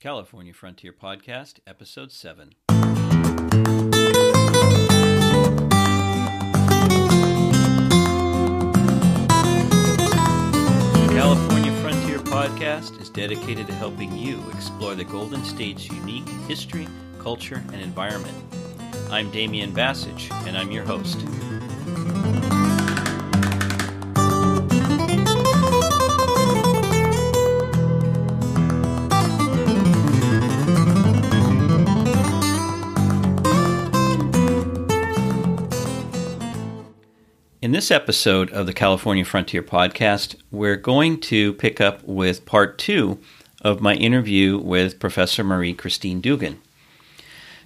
California Frontier Podcast, Episode 7. The California Frontier Podcast is dedicated to helping you explore the Golden State's unique history, culture, and environment. I'm Damian Bacich, and I'm your host. This episode of the California Frontier Podcast, we're going to pick up with part two of my interview with Professor Marie Christine Duggan.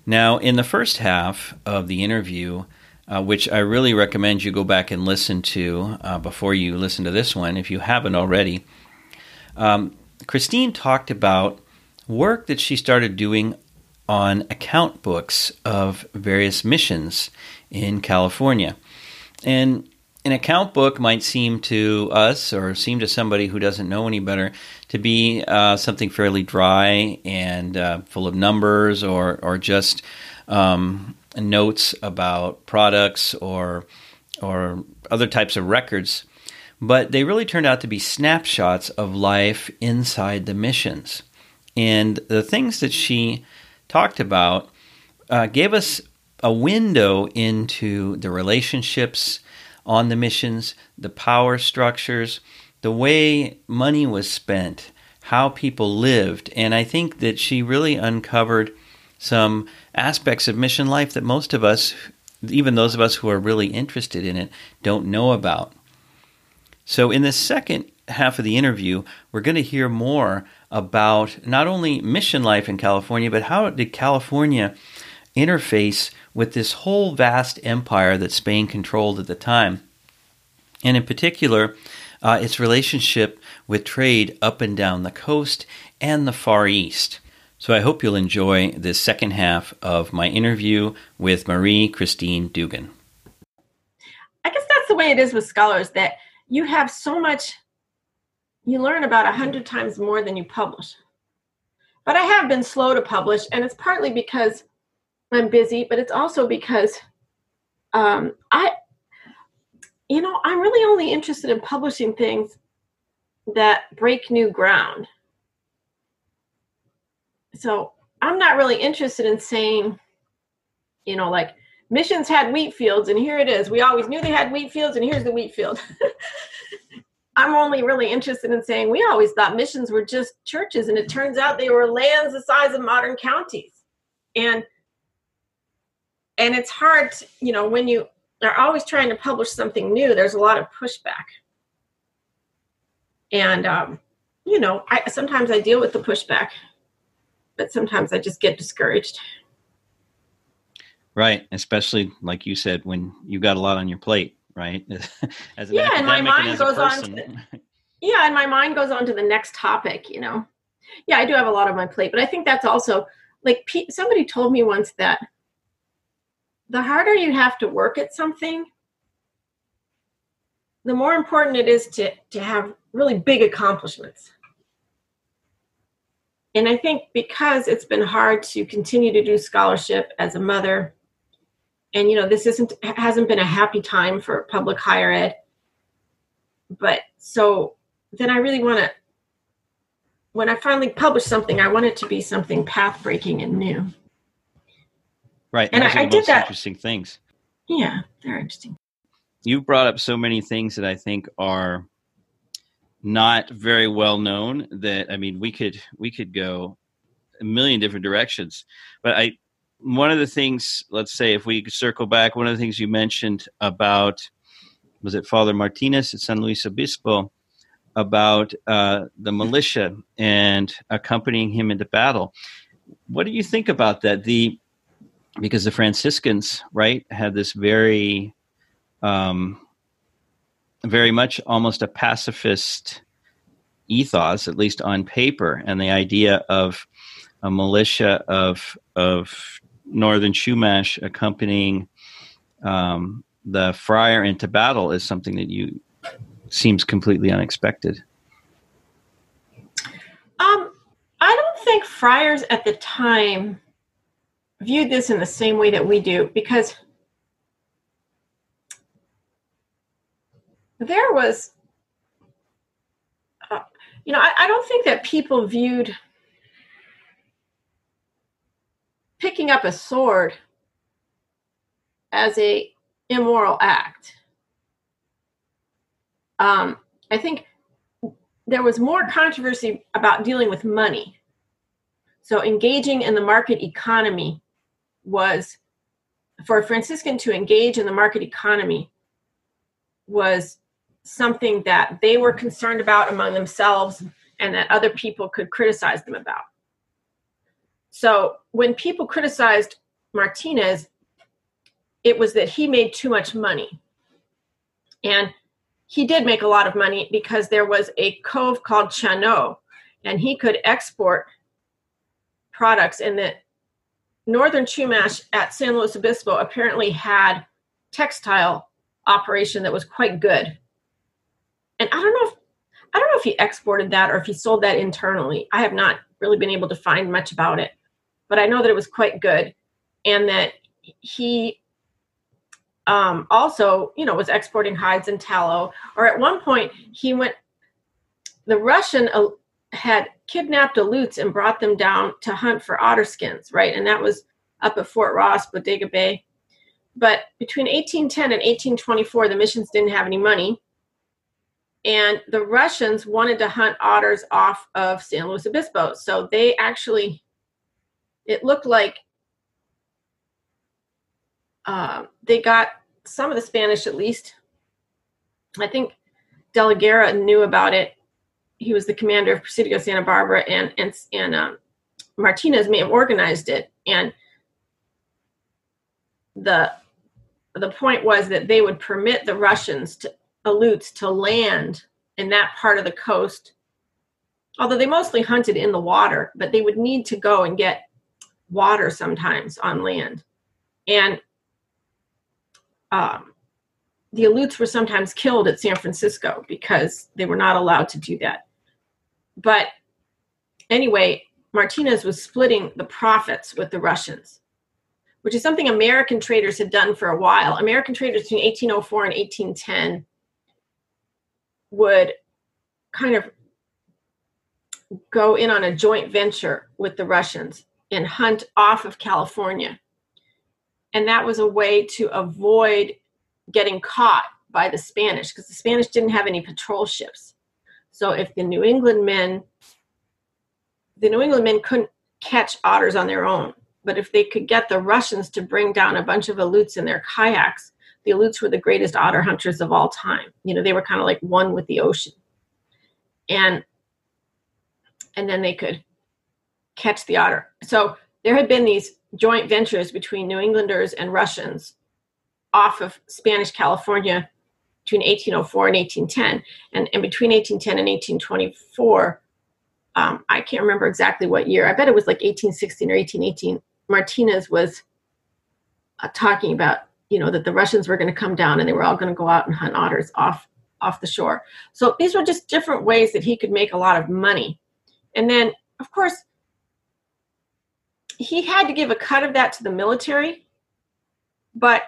Now, in the first half of the interview, uh, which I really recommend you go back and listen to uh, before you listen to this one, if you haven't already, um, Christine talked about work that she started doing on account books of various missions in California. And an account book might seem to us, or seem to somebody who doesn't know any better, to be uh, something fairly dry and uh, full of numbers, or or just um, notes about products or or other types of records. But they really turned out to be snapshots of life inside the missions, and the things that she talked about uh, gave us a window into the relationships on the missions, the power structures, the way money was spent, how people lived. And I think that she really uncovered some aspects of mission life that most of us, even those of us who are really interested in it, don't know about. So, in the second half of the interview, we're going to hear more about not only mission life in California, but how did California interface with this whole vast empire that Spain controlled at the time. And in particular, uh, its relationship with trade up and down the coast and the Far East. So I hope you'll enjoy this second half of my interview with Marie Christine Duggan. I guess that's the way it is with scholars that you have so much, you learn about a hundred times more than you publish. But I have been slow to publish, and it's partly because I'm busy, but it's also because um, I, you know, I'm really only interested in publishing things that break new ground. So I'm not really interested in saying, you know, like missions had wheat fields and here it is. We always knew they had wheat fields and here's the wheat field. I'm only really interested in saying we always thought missions were just churches and it turns out they were lands the size of modern counties. And and it's hard to, you know when you are always trying to publish something new there's a lot of pushback. And um, you know i sometimes i deal with the pushback but sometimes i just get discouraged. Right especially like you said when you got a lot on your plate right? As an yeah and my mind and goes on to, yeah and my mind goes on to the next topic you know? Yeah i do have a lot on my plate but i think that's also like somebody told me once that the harder you have to work at something, the more important it is to, to have really big accomplishments. And I think because it's been hard to continue to do scholarship as a mother, and you know, this isn't hasn't been a happy time for public higher ed. But so then I really want to when I finally publish something, I want it to be something path breaking and new. Right. And, I, I did that. Interesting things. Yeah, they're interesting. You've brought up so many things that I think are not very well known. That I mean, we could we could go a million different directions. But I, one of the things, let's say, if we circle back, one of the things you mentioned about was it Father Martinez at San Luis Obispo about uh, the militia and accompanying him into battle. What do you think about that? The because the Franciscans, right, had this very, um, very much almost a pacifist ethos, at least on paper, and the idea of a militia of of northern Chumash accompanying um, the friar into battle is something that you seems completely unexpected. Um, I don't think friars at the time viewed this in the same way that we do because there was, uh, you know, I, I don't think that people viewed picking up a sword as a immoral act. Um, I think there was more controversy about dealing with money. So engaging in the market economy was for a Franciscan to engage in the market economy was something that they were concerned about among themselves and that other people could criticize them about. So when people criticized Martinez, it was that he made too much money. And he did make a lot of money because there was a cove called Chano, and he could export products. And the northern Chumash at San Luis Obispo apparently had textile operation that was quite good. And I don't know if I don't know if he exported that or if he sold that internally. I have not really been able to find much about it, but I know that it was quite good, and that he um, also, you know, was exporting hides and tallow. Or at one point, he went. The Russian had kidnapped Aleuts and brought them down to hunt for otter skins, right? And that was up at Fort Ross, Bodega Bay. But between 1810 and 1824, the missions didn't have any money. And the Russians wanted to hunt otters off of San Luis Obispo. So they actually, it looked like uh, they got some of the Spanish at least. I think De knew about it. He was the commander of Presidio Santa Barbara, and and and um, Martinez may have organized it. And the the point was that they would permit the Russians to Aleuts to land in that part of the coast, although they mostly hunted in the water, but they would need to go and get water sometimes on land. And um, the Aleuts were sometimes killed at San Francisco because they were not allowed to do that. But anyway, Martinez was splitting the profits with the Russians, which is something American traders had done for a while. American traders between 1804 and 1810 would kind of go in on a joint venture with the Russians and hunt off of California and that was a way to avoid getting caught by the Spanish because the Spanish didn't have any patrol ships. So if the New England men, the New England men couldn't catch otters on their own, but if they could get the Russians to bring down a bunch of Aleuts in their kayaks, the Aleuts were the greatest otter hunters of all time. You know, they were kind of like one with the ocean, and and then they could catch the otter. So there had been these joint ventures between New Englanders and Russians off of Spanish California between 1804 and 1810. And, and between 1810 and 1824, um, I can't remember exactly what year, I bet it was like 1816 or 1818, Martinez was uh, talking about, you know, that the Russians were going to come down and they were all going to go out and hunt otters off off the shore. So these were just different ways that he could make a lot of money. And then, of course, he had to give a cut of that to the military, but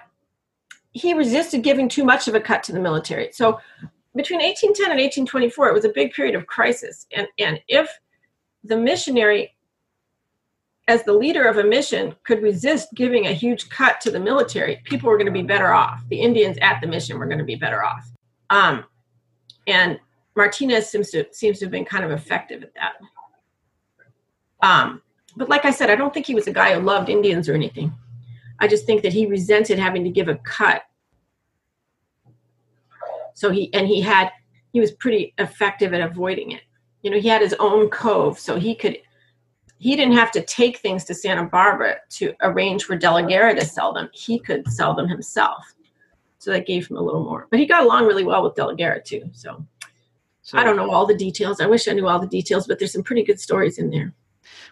he resisted giving too much of a cut to the military. So between 1810 and 1824, it was a big period of crisis. And, and if the missionary, as the leader of a mission, could resist giving a huge cut to the military, people were going to be better off. The Indians at the mission were going to be better off. Um, and Martinez seems to seems to have been kind of effective at that. Um, but like I said, I don't think he was a guy who loved Indians or anything. I just think that he resented having to give a cut. So he and he had he was pretty effective at avoiding it. You know, he had his own cove, so he could he didn't have to take things to Santa Barbara to arrange for De la Guerra to sell them. He could sell them himself. So that gave him a little more. But he got along really well with De la Guerra too. So, so I don't know all the details. I wish I knew all the details, but there's some pretty good stories in there.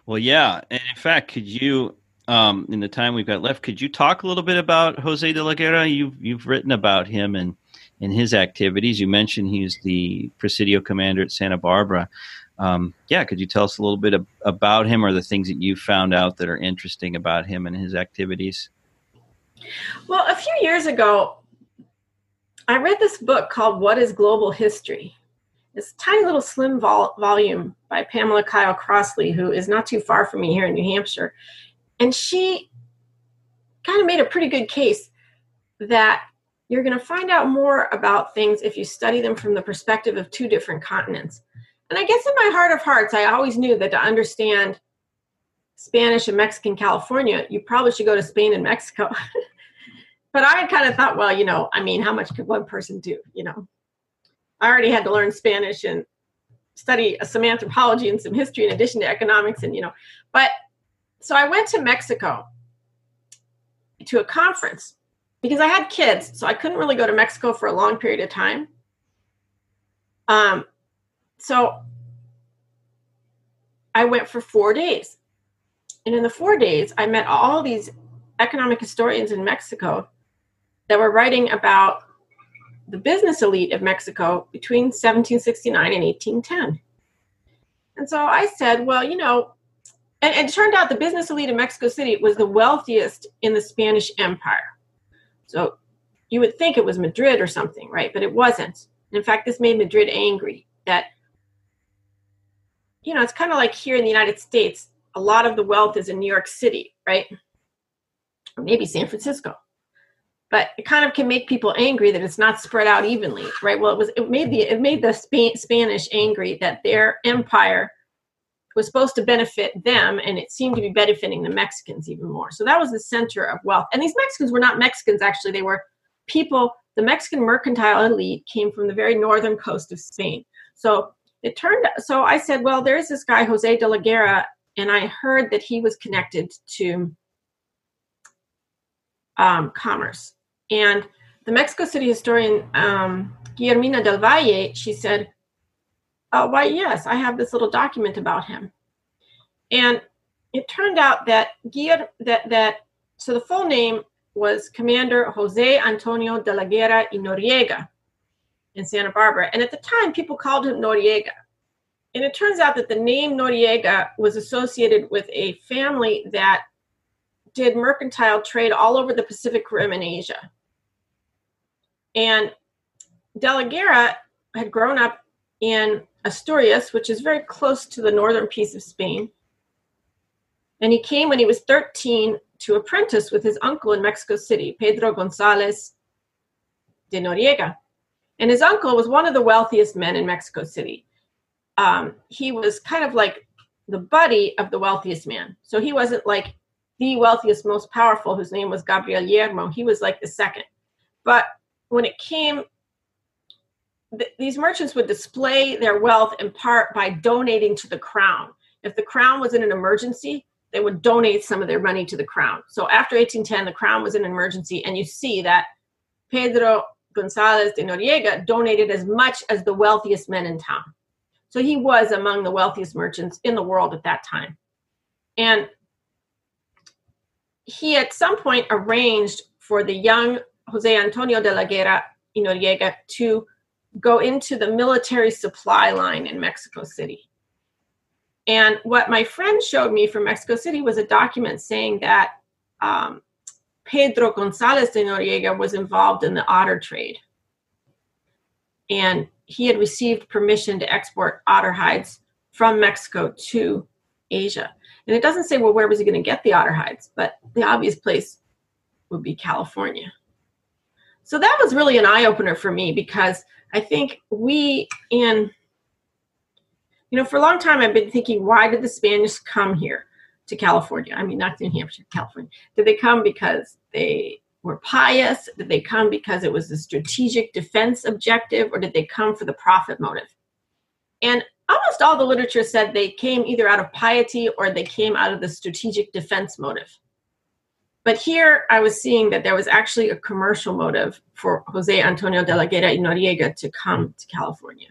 Well, yeah, and in fact, could you, um, in the time we've got left, could you talk a little bit about Jose de la Guerra? You've you've written about him and and his activities. You mentioned he's the Presidio commander at Santa Barbara. um, yeah, could you tell us a little bit about him or the things that you found out that are interesting about him and his activities? Well, a few years ago, I read this book called What is Global History? This tiny little slim vol- volume by Pamela Kyle Crossley, who is not too far from me here in New Hampshire. And she kind of made a pretty good case that you're going to find out more about things if you study them from the perspective of two different continents. And I guess in my heart of hearts, I always knew that to understand Spanish and Mexican California, you probably should go to Spain and Mexico. but I kind of thought, well, you know, I mean, how much could one person do? You know, I already had to learn Spanish and study some anthropology and some history in addition to economics, and you know, but so I went to Mexico to a conference because I had kids, so I couldn't really go to Mexico for a long period of time. Um, so I went for four days. And in the four days, I met all these economic historians in Mexico that were writing about the business elite of Mexico between 1769 and 1810. And so I said, well, you know, and, it turned out the business elite of Mexico City was the wealthiest in the Spanish Empire. So you would think it was Madrid or something, right? But it wasn't. In fact, this made Madrid angry that, you know, it's kind of like here in the United States, a lot of the wealth is in New York City, right? Or maybe San Francisco. But it kind of can make people angry that it's not spread out evenly, right? Well, it was it made the it made the Spanish angry that their empire was supposed to benefit them and it seemed to be benefiting the Mexicans even more. So that was the center of wealth. And these Mexicans were not Mexicans actually, they were people the Mexican mercantile elite came from the very northern coast of Spain. So it turned out so I said, well, there's this guy Jose de la Guerra and I heard that he was connected to um, commerce. And the Mexico City historian um, Guillermina del Valle, she said, uh, why, yes, I have this little document about him. And it turned out that Guillermo, that, that, so the full name was Commander Jose Antonio de la Guerra y Noriega in Santa Barbara. And at the time, people called him Noriega. And it turns out that the name Noriega was associated with a family that did mercantile trade all over the Pacific Rim and Asia. And De la Guerra had grown up in Asturias, which is very close to the northern piece of Spain. And he came when he was 13 to apprentice with his uncle in Mexico City, Pedro Gonzalez de Noriega. And his uncle was one of the wealthiest men in Mexico City. Um, he was kind of like the buddy of the wealthiest man. So he wasn't like the wealthiest, most powerful, whose name was Gabriel Yermo. He was like the second. But when it came th- these merchants would display their wealth in part by donating to the crown. If the crown was in an emergency, they would donate some of their money to the crown. So after 1810, the crown was in an emergency, and you see that Pedro Gonzalez de Noriega donated as much as the wealthiest men in town. So he was among the wealthiest merchants in the world at that time. And he at some point arranged for the young Jose Antonio de la Guerra y Noriega to go into the military supply line in Mexico City. And what my friend showed me from Mexico City was a document saying that um, Pedro Gonzalez de Noriega was involved in the otter trade. And he had received permission to export otter hides from Mexico to Asia. And it doesn't say, well, where was he going to get the otter hides? But the obvious place would be California. So that was really an eye opener for me because I think we in you know, for a long time I've been thinking, why did the Spanish come here to California? I mean, not to New Hampshire, California. Did they come because they were pious? Did they come because it was a strategic defense objective, or did they come for the profit motive? And almost all the literature said they came either out of piety or they came out of the strategic defense motive. But here I was seeing that there was actually a commercial motive for Jose Antonio de la Guerra y Noriega to come to California.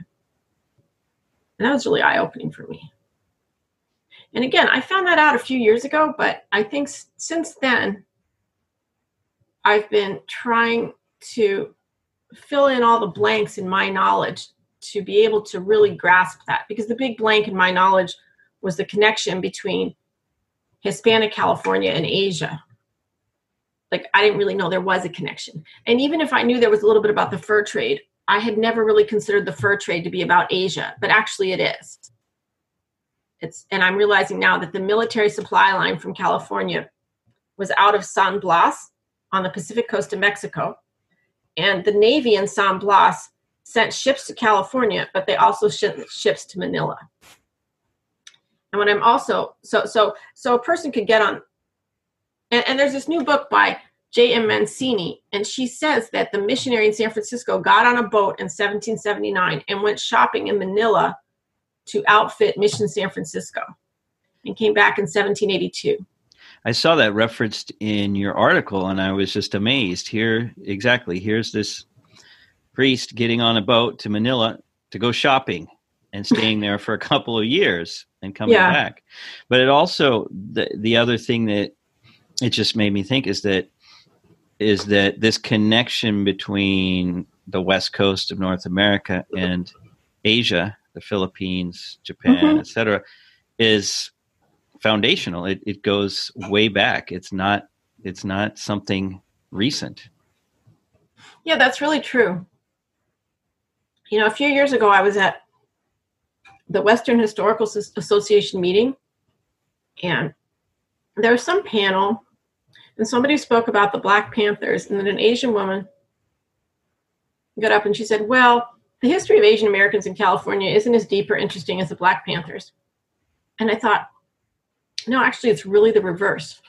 And that was really eye opening for me. And again, I found that out a few years ago, but I think since then, I've been trying to fill in all the blanks in my knowledge to be able to really grasp that because the big blank in my knowledge was the connection between Hispanic California and Asia. Like I didn't really know there was a connection. And even if I knew there was a little bit about the fur trade, I had never really considered the fur trade to be about Asia, but actually it is. It's and I'm realizing now that the military supply line from California was out of San Blas on the Pacific coast of Mexico. And the Navy in San Blas sent ships to California, but they also sent ships to Manila. And when I'm also so so so a person could get on and, and there's this new book by J.M. Mancini, and she says that the missionary in San Francisco got on a boat in 1779 and went shopping in Manila to outfit Mission San Francisco and came back in 1782. I saw that referenced in your article and I was just amazed. Here, exactly, here's this priest getting on a boat to Manila to go shopping and staying there for a couple of years and coming yeah. back. But it also the the other thing that it just made me think is that is that this connection between the west coast of North America and Asia, the Philippines, Japan, mm-hmm. etc., is foundational. It it goes way back. It's not it's not something recent. Yeah, that's really true. You know, a few years ago, I was at the Western Historical Association meeting, and there was some panel, and somebody spoke about the Black Panthers, and then an Asian woman got up and she said, Well, the history of Asian Americans in California isn't as deep or interesting as the Black Panthers. And I thought, no, actually, it's really the reverse.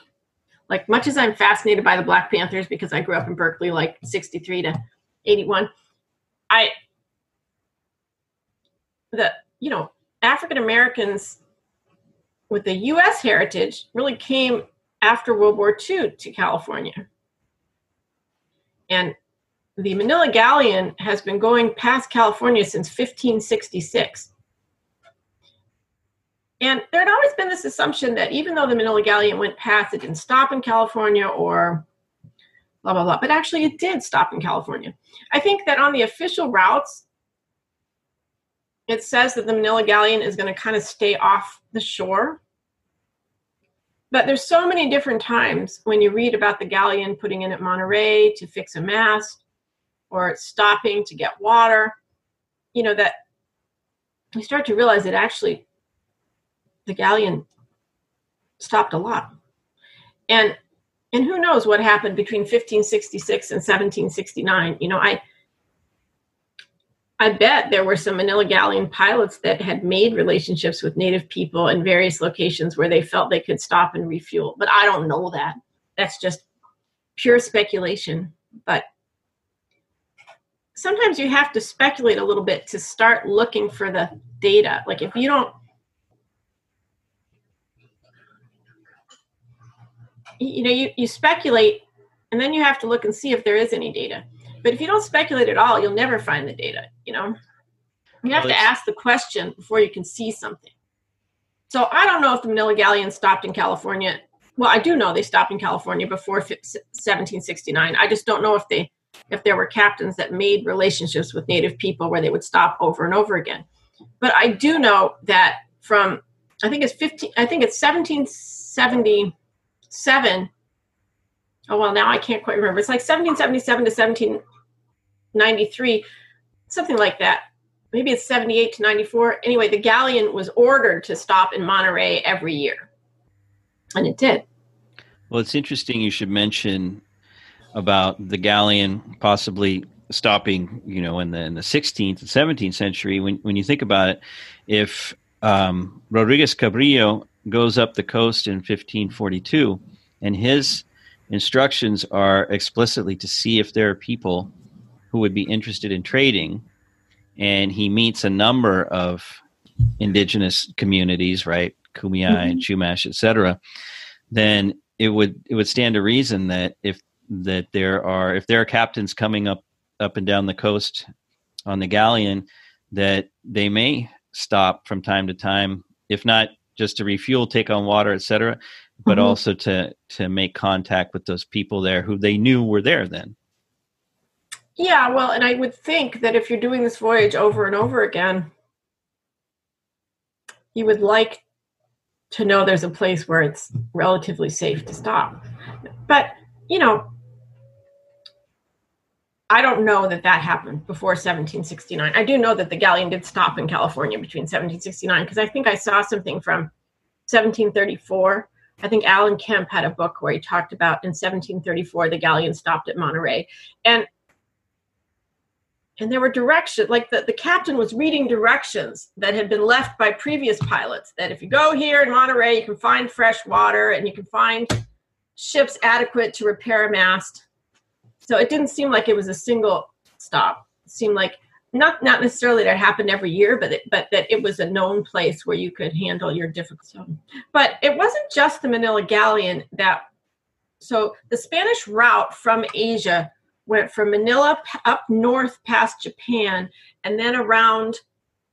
Like, much as I'm fascinated by the Black Panthers because I grew up in Berkeley, like 63 to 81, I, the you know, African Americans with a U.S. heritage really came after World War II to California. And the Manila Galleon has been going past California since 1566. And there had always been this assumption that even though the Manila Galleon went past, it didn't stop in California or blah, blah, blah. But actually, it did stop in California. I think that on the official routes, it says that the Manila Galleon is going to kind of stay off the shore. But there's so many different times when you read about the galleon putting in at Monterey to fix a mast or stopping to get water, you know, that you start to realize that actually the galleon stopped a lot. And and who knows what happened between 1566 and 1769. You know, I I bet there were some Manila Galleon pilots that had made relationships with Native people in various locations where they felt they could stop and refuel. But I don't know that. That's just pure speculation. But sometimes you have to speculate a little bit to start looking for the data. Like if you don't, you know, you, you speculate and then you have to look and see if there is any data. But if you don't speculate at all, you'll never find the data, you know? You have to ask the question before you can see something. So I don't know if the Manila Galleon stopped in California. Well, I do know they stopped in California before 1769. I just don't know if they if there were captains that made relationships with native people where they would stop over and over again. But I do know that from I think it's 15 I think it's 1777 oh well now I can't quite remember. It's like 1777 to 17 93, something like that. Maybe it's 78 to 94. Anyway, the galleon was ordered to stop in Monterey every year. And it did. Well, it's interesting you should mention about the galleon possibly stopping, you know, in the in the 16th and 17th century. When when you think about it, if um, Rodriguez Cabrillo goes up the coast in 1542, and his instructions are explicitly to see if there are people who would be interested in trading, and he meets a number of indigenous communities, right, Kumeyaay mm-hmm. and Chumash, etc., then it would it would stand to reason that if that there are if there are captains coming up up and down the coast on the galleon, that they may stop from time to time, if not just to refuel, take on water, etc., but mm-hmm. also to to make contact with those people there who they knew were there then. Yeah, well, and I would think that if you're doing this voyage over and over again, you would like to know there's a place where it's relatively safe to stop. But, you know, I don't know that that happened before 1769. I do know that the galleon did stop in California between 1769 because I think I saw something from 1734. I think Alan Kemp had a book where he talked about in 1734 the galleon stopped at Monterey. And and there were directions like the, the captain was reading directions that had been left by previous pilots that if you go here in monterey you can find fresh water and you can find ships adequate to repair a mast. So it didn't seem like it was a single stop. It seemed like not not necessarily that happened every year but it, but that it was a known place where you could handle your difficulty but it wasn't just the manila galleon that so the spanish route from asia went from Manila up north past Japan and then around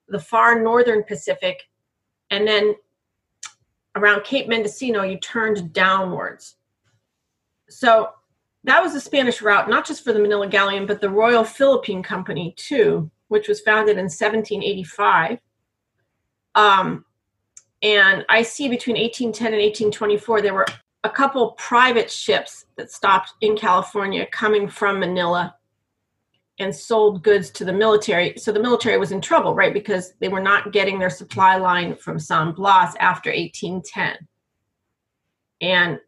the far northern Pacific and then around Cape Mendocino you turned downwards. So that was the Spanish route, not just for the Manila Galleon, but the Royal Philippine Company too, which was founded in 1785. Um, and I see between 1810 and 1824 there were a couple private ships that stopped in California coming from Manila and sold goods to the military. So the military was in trouble, right? Because they were not getting their supply line from San Blas after 1810. And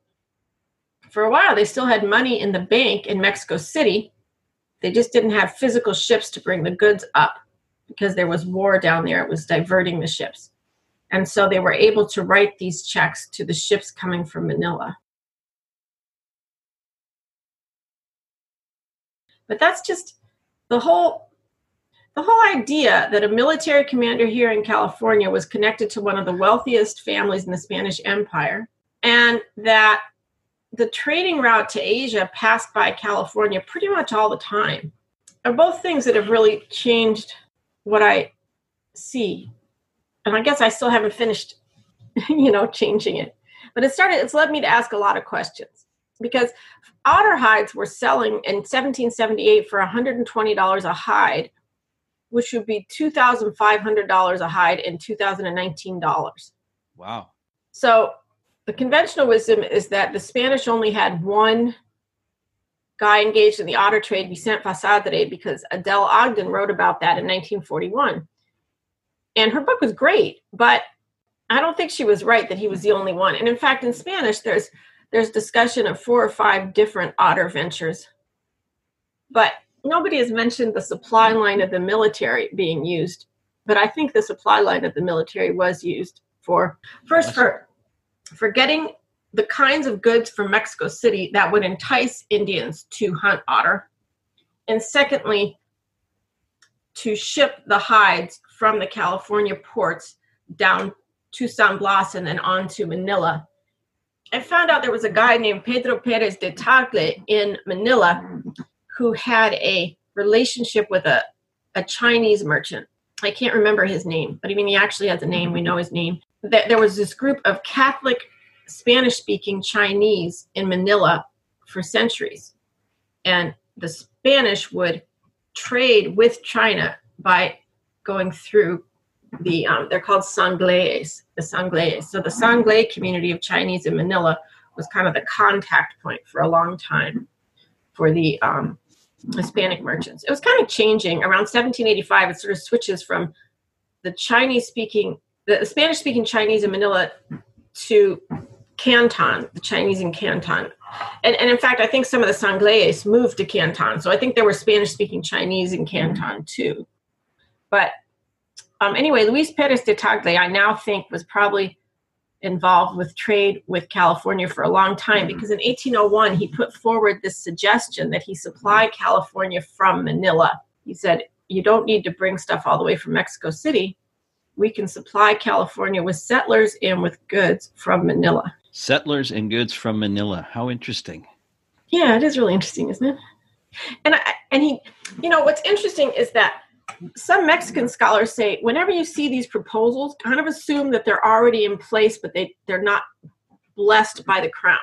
for a while, they still had money in the bank in Mexico City. They just didn't have physical ships to bring the goods up because there was war down there. It was diverting the ships. And so they were able to write these checks to the ships coming from Manila. But that's just the whole the whole idea that a military commander here in California was connected to one of the wealthiest families in the Spanish Empire and that the trading route to Asia passed by California pretty much all the time are both things that have really changed what I see and I guess I still haven't finished, you know, changing it. But it started, it's led me to ask a lot of questions because otter hides were selling in 1778 for $120 a hide, which would be $2,500 a hide in 2019 dollars. Wow. So the conventional wisdom is that the Spanish only had one guy engaged in the otter trade, Vicente Vasadre, because Adele Ogden wrote about that in 1941 and her book was great but i don't think she was right that he was the only one. And in fact in spanish there's there's discussion of four or five different otter ventures. But nobody has mentioned the supply line of the military being used but i think the supply line of the military was used for first for for getting the kinds of goods from mexico city that would entice indians to hunt otter. And secondly to ship the hides from the California ports down to San Blas and then on to Manila. I found out there was a guy named Pedro Perez de Tagle in Manila who had a relationship with a, a Chinese merchant. I can't remember his name, but I mean, he actually has a name. We know his name. There was this group of Catholic Spanish speaking Chinese in Manila for centuries. And the Spanish would trade with China by going through the um, they're called sanglays the sanglays so the sanglay community of chinese in manila was kind of the contact point for a long time for the um, hispanic merchants. It was kind of changing. Around 1785 it sort of switches from the chinese speaking the spanish speaking chinese in manila to canton the chinese in canton. And, and in fact i think some of the sanglays moved to canton. So i think there were spanish speaking chinese in canton too but um, anyway, Luis Perez de Tagle, I now think, was probably involved with trade with California for a long time because in 1801 he put forward this suggestion that he supply California from Manila. He said, You don't need to bring stuff all the way from Mexico City. We can supply California with settlers and with goods from Manila. Settlers and goods from Manila. How interesting. Yeah, it is really interesting, isn't it? And I, and he, you know, what's interesting is that some Mexican scholars say whenever you see these proposals, kind of assume that they're already in place, but they, they're not blessed by the crown.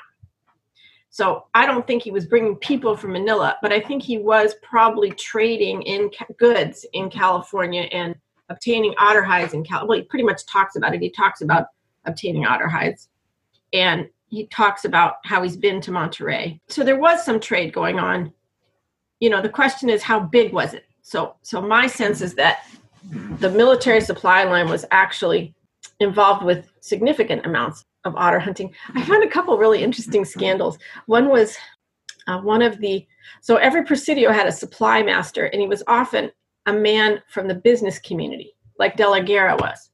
So I don't think he was bringing people from Manila, but I think he was probably trading in ca- goods in California and obtaining otter hides in Cal. Well, he pretty much talks about it. He talks about obtaining otter hides, and he talks about how he's been to Monterey. So there was some trade going on. You know, the question is how big was it? So, so my sense is that the military supply line was actually involved with significant amounts of otter hunting. I found a couple really interesting scandals. One was uh, one of the so every presidio had a supply master, and he was often a man from the business community, like De la Guerra was.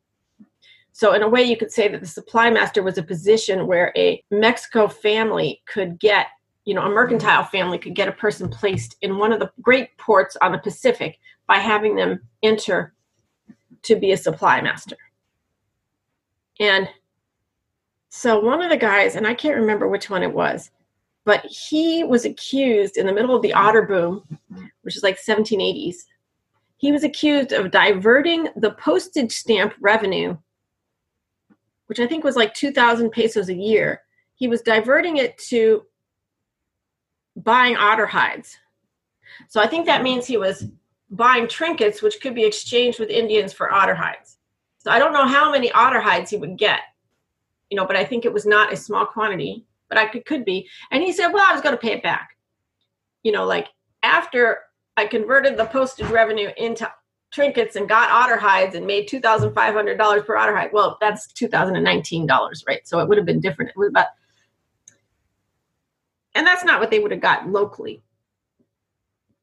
So in a way, you could say that the supply master was a position where a Mexico family could get, you know, a mercantile family could get a person placed in one of the great ports on the Pacific by having them enter to be a supply master. And so one of the guys, and I can't remember which one it was, but he was accused in the middle of the otter boom, which is like 1780s. He was accused of diverting the postage stamp revenue, which I think was like 2,000 pesos a year. He was diverting it to buying otter hides. So I think that means he was buying trinkets, which could be exchanged with Indians for otter hides. So I don't know how many otter hides he would get you know, but I think it was not a small quantity, but I could, could be. And he said, well, I was going to pay it back. You know, like after I converted the postage revenue into trinkets and got otter hides and made $2,500 per otter hide. Well, that's $2,019, right? So it would have been different. It was about, and that's not what they would have gotten locally.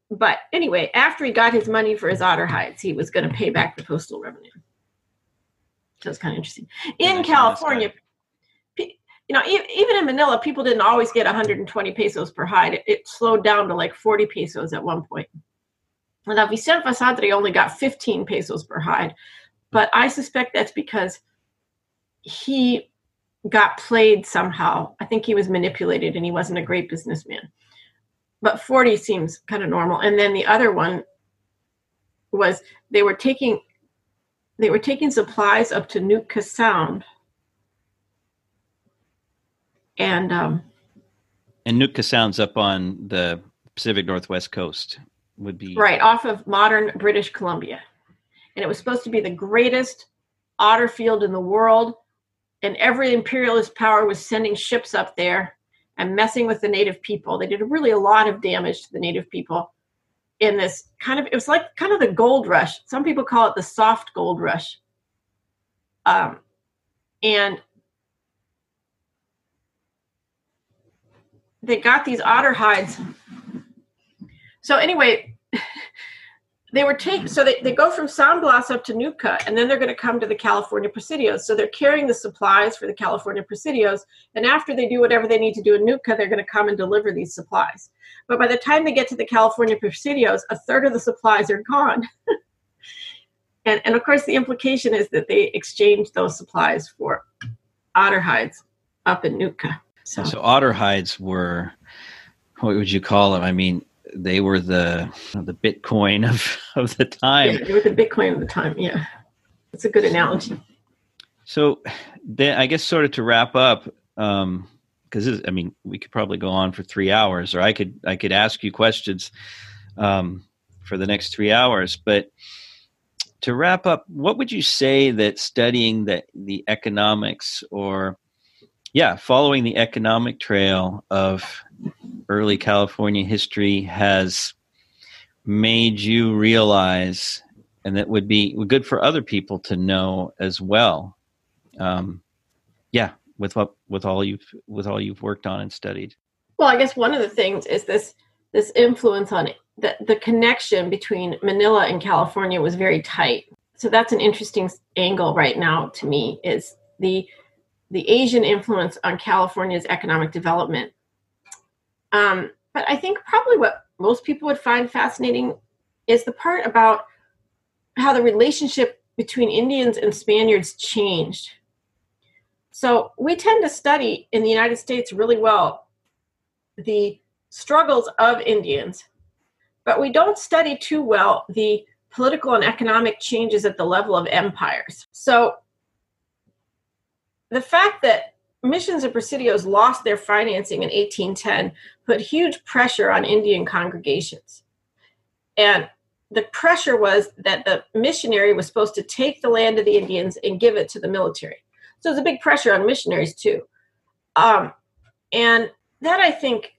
But anyway, after he got his money for his otter hides, he was going to pay back the postal revenue. So it's kind of interesting. In California, you know, even in Manila, people didn't always get 120 pesos per hide. It, it slowed down to like 40 pesos at one point. Now, Vicente Vasadre only got 15 pesos per hide, but I suspect that's because he got played somehow. I think he was manipulated and he wasn't a great businessman. But 40 seems kind of normal. And then the other one was they were taking they were taking supplies up to Nootka Sound and um, and Nootka Sound's up on the Pacific Northwest coast. Would be right off of modern British Columbia, and it was supposed to be the greatest otter field in the world. And every imperialist power was sending ships up there and messing with the native people. They did really a lot of damage to the native people in this kind of it was like kind of the gold rush. Some people call it the soft gold rush. Um, and they got these otter hides. So anyway, they were taking so they, they go from San Blas up to Nootka and then they're going to come to the California Presidios. So they're carrying the supplies for the California Presidios. And after they do whatever they need to do in Nootka, they're going to come and deliver these supplies. But by the time they get to the California Presidios, a third of the supplies are gone. and, and of course, the implication is that they exchanged those supplies for otter hides up in Nootka. So, so otter hides were what would you call them? I mean, they were the the Bitcoin of of the time. Yeah, they were the Bitcoin of the time. Yeah, it's a good analogy. So, then I guess sort of to wrap up, because um, I mean, we could probably go on for three hours, or I could I could ask you questions um, for the next three hours. But to wrap up, what would you say that studying the the economics or yeah, following the economic trail of early California history has made you realize, and that would be good for other people to know as well. Um, yeah, with what with all you've with all you've worked on and studied. Well, I guess one of the things is this this influence on. The, the connection between Manila and California was very tight. So that's an interesting angle right now to me is the the Asian influence on California's economic development. Um, but I think probably what most people would find fascinating is the part about how the relationship between Indians and Spaniards changed. So we tend to study in the United States really well the struggles of Indians, but we don't study too well the political and economic changes at the level of empires. So the fact that missions and presidios lost their financing in 1810 put huge pressure on Indian congregations. And the pressure was that the missionary was supposed to take the land of the Indians and give it to the military. So there's a big pressure on missionaries too. Um, and that I think,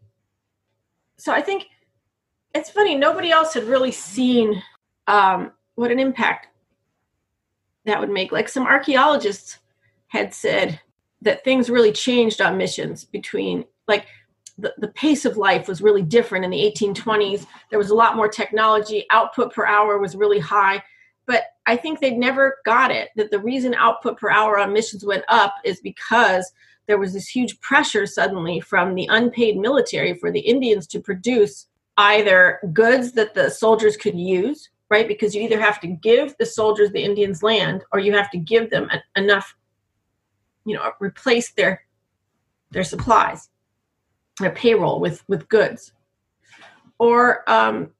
so I think it's funny, nobody else had really seen um, what an impact that would make. Like some archaeologists had said that things really changed on missions between, like, the, the pace of life was really different in the 1820s. There was a lot more technology, output per hour was really high. But I think they never got it that the reason output per hour on missions went up is because there was this huge pressure suddenly from the unpaid military for the Indians to produce either goods that the soldiers could use, right? Because you either have to give the soldiers the Indians land or you have to give them enough, you know, replace their their supplies, their payroll with with goods, or um,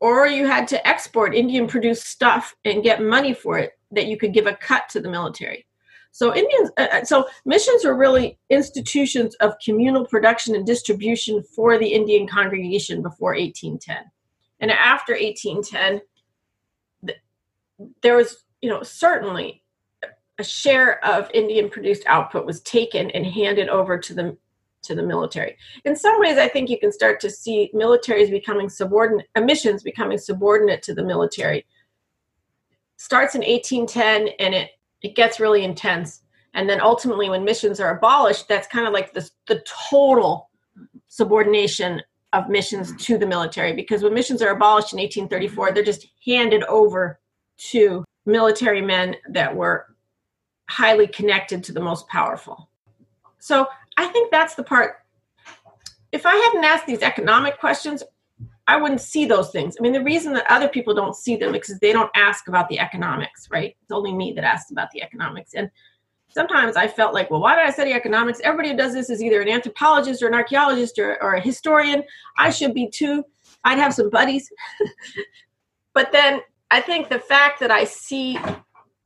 or you had to export Indian produced stuff and get money for it that you could give a cut to the military. So Indians, uh, uh, so missions were really institutions of communal production and distribution for the Indian congregation before 1810, and after 1810, there was, you know, certainly a share of Indian produced output was taken and handed over to the to the military. In some ways, I think you can start to see militaries becoming subordinate, uh, missions becoming subordinate to the military. Starts in 1810 and it it gets really intense. And then ultimately, when missions are abolished, that's kind of like the, the total subordination of missions to the military. Because when missions are abolished in 1834, they're just handed over to military men that were highly connected to the most powerful. So I think that's the part. If I hadn't asked these economic questions, I wouldn't see those things. I mean, the reason that other people don't see them is because they don't ask about the economics, right? It's only me that asks about the economics. And sometimes I felt like, well, why did I study economics? Everybody who does this is either an anthropologist or an archaeologist or, or a historian. I should be too. I'd have some buddies. but then I think the fact that I see,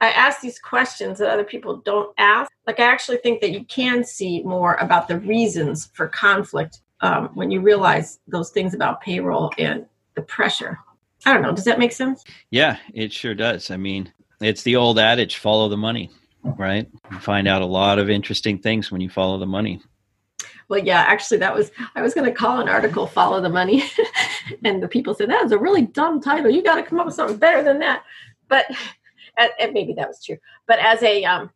I ask these questions that other people don't ask, like I actually think that you can see more about the reasons for conflict um, when you realize those things about payroll and the pressure. I don't know. Does that make sense? Yeah, it sure does. I mean, it's the old adage follow the money, right? You find out a lot of interesting things when you follow the money. Well, yeah, actually, that was, I was going to call an article Follow the Money. and the people said, that was a really dumb title. You got to come up with something better than that. But, and maybe that was true. But as a, um,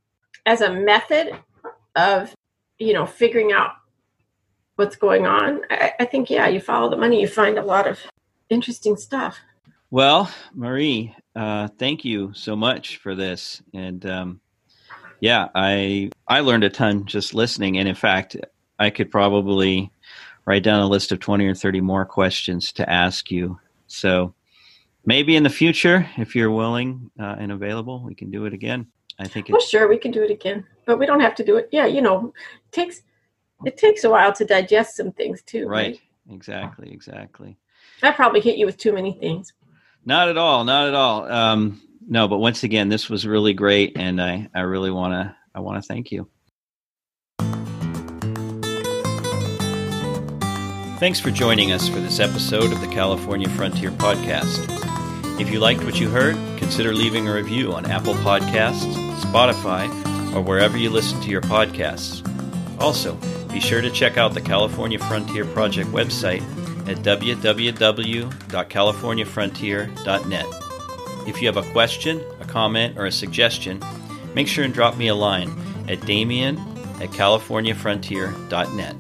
as a method of, you know, figuring out what's going on. I, I think, yeah, you follow the money, you find a lot of interesting stuff. Well, Marie, uh, thank you so much for this. And um, yeah, I I learned a ton just listening. And in fact, I could probably write down a list of 20 or 30 more questions to ask you. So maybe in the future, if you're willing uh, and available, we can do it again. I think. Well, sure, we can do it again, but we don't have to do it. Yeah, you know, it takes it takes a while to digest some things too. Right. right? Exactly. Exactly. I probably hit you with too many things. Not at all. Not at all. Um, no, but once again, this was really great, and I, I really want to I want to thank you. Thanks for joining us for this episode of the California Frontier Podcast. If you liked what you heard, consider leaving a review on Apple Podcasts, Spotify, or wherever you listen to your podcasts. Also, be sure to check out the California Frontier Project website at www.californiafrontier.net. If you have a question, a comment, or a suggestion, make sure and drop me a line at damian at californiafrontier.net.